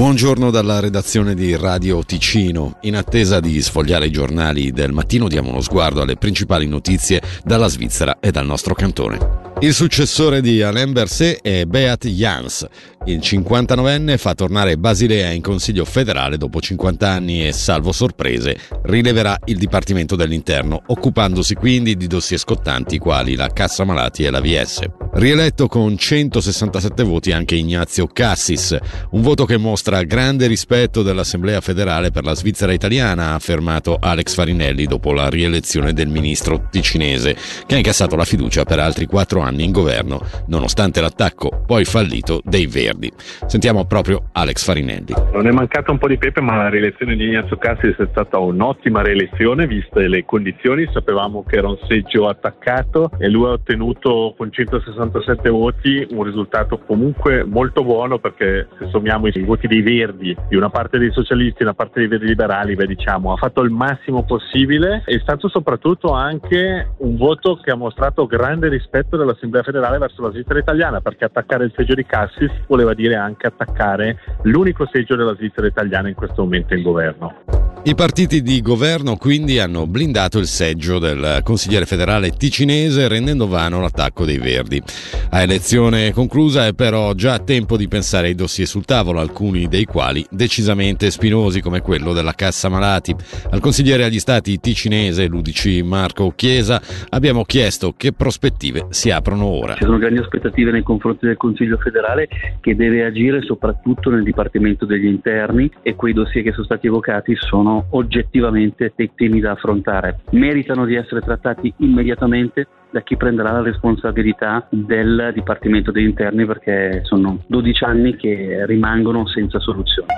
Buongiorno dalla redazione di Radio Ticino. In attesa di sfogliare i giornali del mattino diamo uno sguardo alle principali notizie dalla Svizzera e dal nostro cantone. Il successore di Alain Berset è Beat Jans. Il 59enne fa tornare Basilea in Consiglio federale dopo 50 anni e, salvo sorprese, rileverà il Dipartimento dell'Interno, occupandosi quindi di dossier scottanti quali la Cassa Malati e la VS. Rieletto con 167 voti anche Ignazio Cassis, un voto che mostra grande rispetto dell'Assemblea federale per la Svizzera italiana, ha affermato Alex Farinelli dopo la rielezione del ministro ticinese, che ha incassato la fiducia per altri quattro anni in governo, nonostante l'attacco poi fallito dei Verdi. Sentiamo proprio Alex Farinelli. Non è mancato un po' di pepe, ma la rielezione di Ignazio Cassis è stata un'ottima rielezione, viste le condizioni. Sapevamo che era un seggio attaccato e lui ha ottenuto con 160 67 voti, un risultato comunque molto buono perché se sommiamo i voti dei Verdi, di una parte dei socialisti e una parte dei Verdi liberali, beh, diciamo, ha fatto il massimo possibile. È stato soprattutto anche un voto che ha mostrato grande rispetto dell'Assemblea federale verso la Svizzera italiana perché attaccare il seggio di Cassis voleva dire anche attaccare l'unico seggio della Svizzera italiana in questo momento in governo. I partiti di governo quindi hanno blindato il seggio del consigliere federale ticinese rendendo vano l'attacco dei Verdi. A elezione conclusa è però già tempo di pensare ai dossier sul tavolo, alcuni dei quali decisamente spinosi come quello della Cassa Malati. Al consigliere agli stati ticinese l'UDC Marco Chiesa abbiamo chiesto che prospettive si aprono ora. Ci sono grandi aspettative nei confronti del Consiglio federale che deve agire soprattutto nel Dipartimento degli Interni e quei dossier che sono stati evocati sono sono oggettivamente dei temi da affrontare. Meritano di essere trattati immediatamente da chi prenderà la responsabilità del Dipartimento degli Interni perché sono 12 anni che rimangono senza soluzione.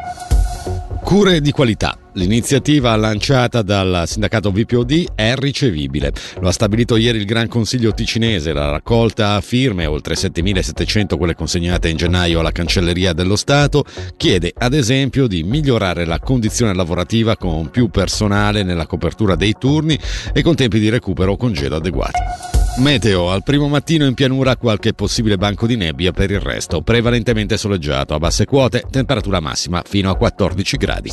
Cure di qualità. L'iniziativa lanciata dal sindacato VPOD è ricevibile. Lo ha stabilito ieri il Gran Consiglio ticinese. La raccolta a firme, oltre 7.700 quelle consegnate in gennaio alla Cancelleria dello Stato, chiede ad esempio di migliorare la condizione lavorativa con più personale nella copertura dei turni e con tempi di recupero o congedo adeguati. Meteo, al primo mattino in pianura qualche possibile banco di nebbia per il resto, prevalentemente soleggiato, a basse quote, temperatura massima fino a 14 gradi.